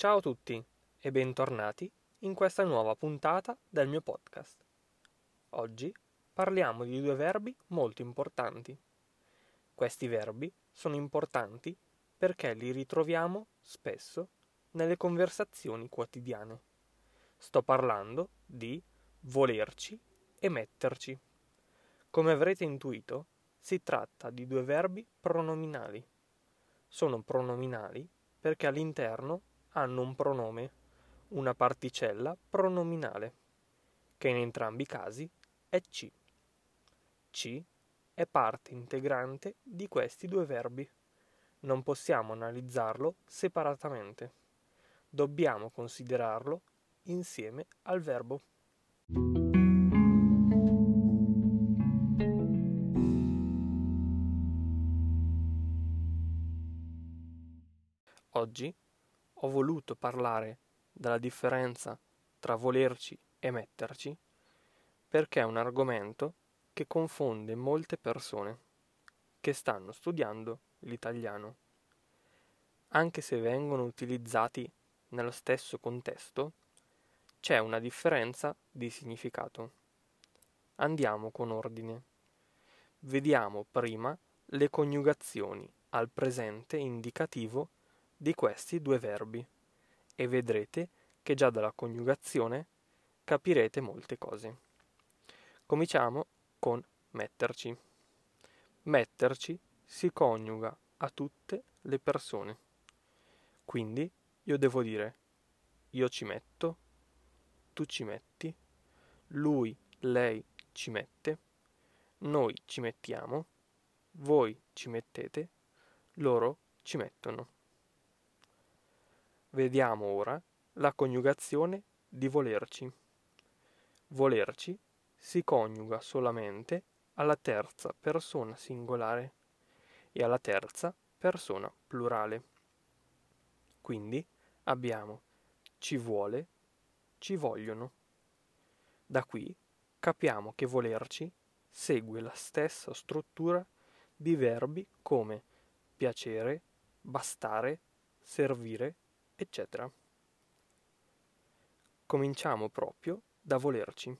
Ciao a tutti e bentornati in questa nuova puntata del mio podcast. Oggi parliamo di due verbi molto importanti. Questi verbi sono importanti perché li ritroviamo spesso nelle conversazioni quotidiane. Sto parlando di volerci e metterci. Come avrete intuito, si tratta di due verbi pronominali. Sono pronominali perché all'interno hanno un pronome, una particella pronominale, che in entrambi i casi è ci. Ci è parte integrante di questi due verbi. Non possiamo analizzarlo separatamente. Dobbiamo considerarlo insieme al verbo. Oggi ho voluto parlare della differenza tra volerci e metterci perché è un argomento che confonde molte persone che stanno studiando l'italiano. Anche se vengono utilizzati nello stesso contesto, c'è una differenza di significato. Andiamo con ordine. Vediamo prima le coniugazioni al presente indicativo di questi due verbi e vedrete che già dalla coniugazione capirete molte cose. Cominciamo con metterci. Metterci si coniuga a tutte le persone. Quindi io devo dire io ci metto, tu ci metti, lui, lei ci mette, noi ci mettiamo, voi ci mettete, loro ci mettono. Vediamo ora la coniugazione di volerci. Volerci si coniuga solamente alla terza persona singolare e alla terza persona plurale. Quindi abbiamo ci vuole, ci vogliono. Da qui capiamo che volerci segue la stessa struttura di verbi come piacere, bastare, servire eccetera. Cominciamo proprio da volerci.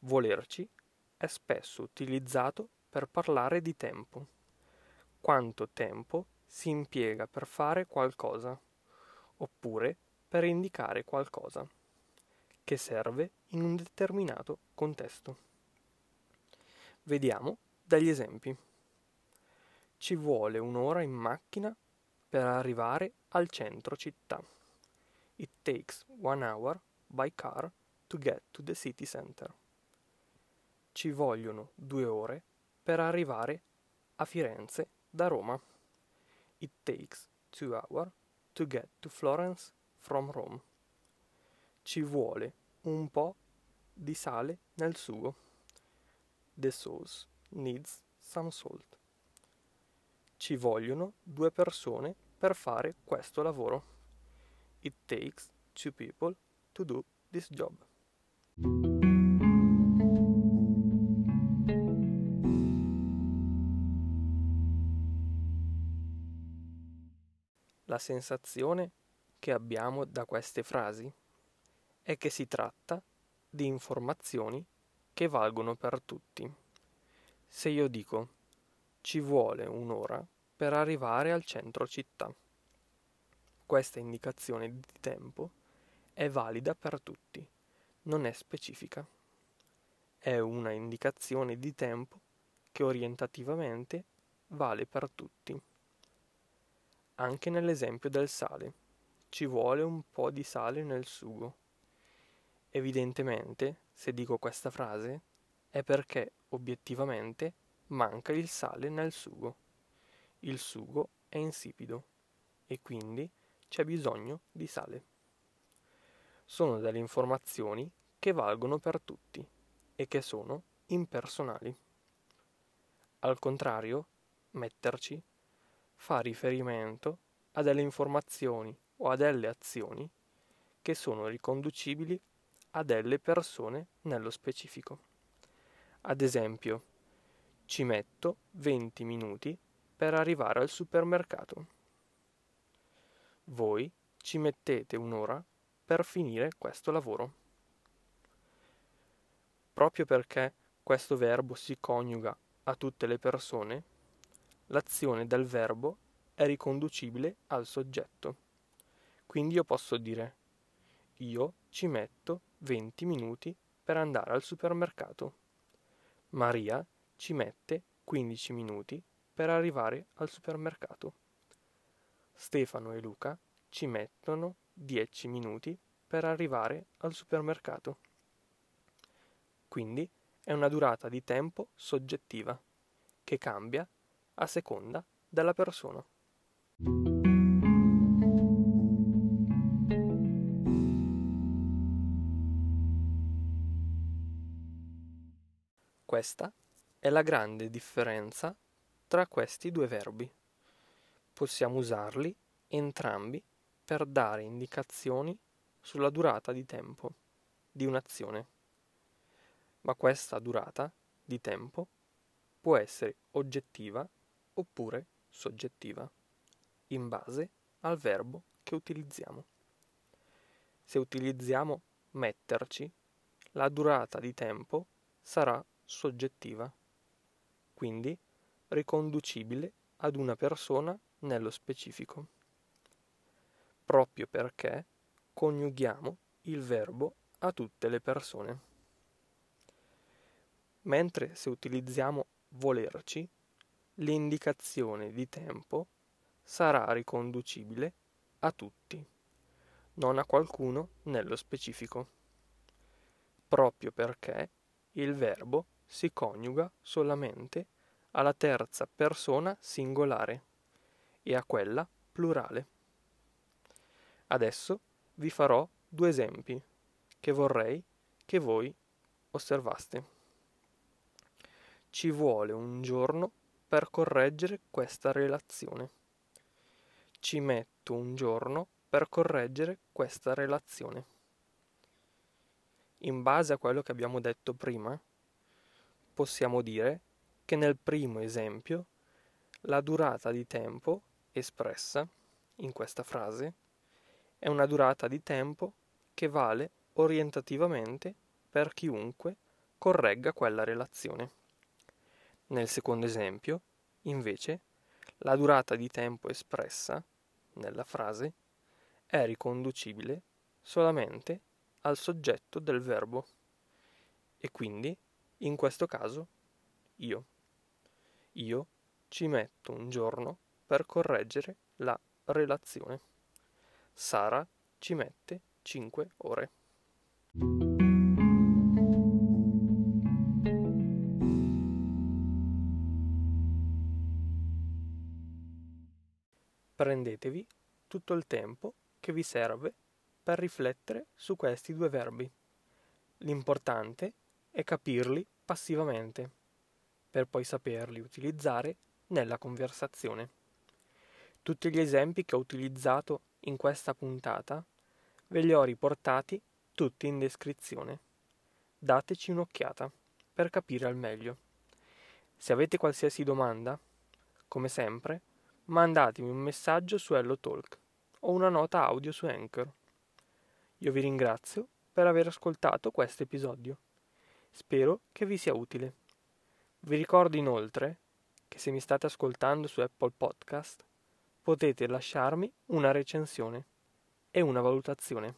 Volerci è spesso utilizzato per parlare di tempo. Quanto tempo si impiega per fare qualcosa, oppure per indicare qualcosa, che serve in un determinato contesto. Vediamo degli esempi. Ci vuole un'ora in macchina per arrivare al centro città. It takes one hour by car to get to the city center. Ci vogliono due ore per arrivare a Firenze da Roma. It takes two hours to get to Florence from Rome. Ci vuole un po' di sale nel sugo. The sauce needs some salt ci vogliono due persone per fare questo lavoro. It takes two people to do this job. La sensazione che abbiamo da queste frasi è che si tratta di informazioni che valgono per tutti. Se io dico ci vuole un'ora per arrivare al centro città. Questa indicazione di tempo è valida per tutti, non è specifica. È una indicazione di tempo che orientativamente vale per tutti. Anche nell'esempio del sale, ci vuole un po' di sale nel sugo. Evidentemente, se dico questa frase, è perché obiettivamente manca il sale nel sugo. Il sugo è insipido e quindi c'è bisogno di sale. Sono delle informazioni che valgono per tutti e che sono impersonali. Al contrario, metterci fa riferimento a delle informazioni o a delle azioni che sono riconducibili a delle persone nello specifico. Ad esempio, ci metto 20 minuti per arrivare al supermercato. Voi ci mettete un'ora per finire questo lavoro. Proprio perché questo verbo si coniuga a tutte le persone, l'azione del verbo è riconducibile al soggetto. Quindi io posso dire io ci metto 20 minuti per andare al supermercato. Maria ci mette 15 minuti per arrivare al supermercato. Stefano e Luca ci mettono 10 minuti per arrivare al supermercato. Quindi è una durata di tempo soggettiva che cambia a seconda della persona. Questa è la grande differenza tra questi due verbi. Possiamo usarli entrambi per dare indicazioni sulla durata di tempo di un'azione. Ma questa durata di tempo può essere oggettiva oppure soggettiva, in base al verbo che utilizziamo. Se utilizziamo metterci, la durata di tempo sarà soggettiva, quindi riconducibile ad una persona nello specifico, proprio perché coniughiamo il verbo a tutte le persone. Mentre se utilizziamo volerci, l'indicazione di tempo sarà riconducibile a tutti, non a qualcuno nello specifico, proprio perché il verbo si coniuga solamente alla terza persona singolare e a quella plurale. Adesso vi farò due esempi che vorrei che voi osservaste. Ci vuole un giorno per correggere questa relazione. Ci metto un giorno per correggere questa relazione. In base a quello che abbiamo detto prima, possiamo dire che nel primo esempio la durata di tempo espressa in questa frase è una durata di tempo che vale orientativamente per chiunque corregga quella relazione. Nel secondo esempio, invece, la durata di tempo espressa nella frase è riconducibile solamente al soggetto del verbo e quindi in questo caso io. Io ci metto un giorno per correggere la relazione. Sara ci mette 5 ore. Prendetevi tutto il tempo che vi serve per riflettere su questi due verbi. L'importante è capirli passivamente, per poi saperli utilizzare nella conversazione. Tutti gli esempi che ho utilizzato in questa puntata ve li ho riportati tutti in descrizione. Dateci un'occhiata per capire al meglio. Se avete qualsiasi domanda, come sempre, mandatemi un messaggio su HelloTalk o una nota audio su Anchor. Io vi ringrazio per aver ascoltato questo episodio. Spero che vi sia utile. Vi ricordo inoltre che se mi state ascoltando su Apple Podcast potete lasciarmi una recensione e una valutazione.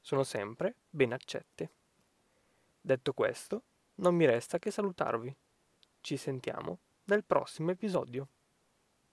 Sono sempre ben accette. Detto questo, non mi resta che salutarvi. Ci sentiamo nel prossimo episodio.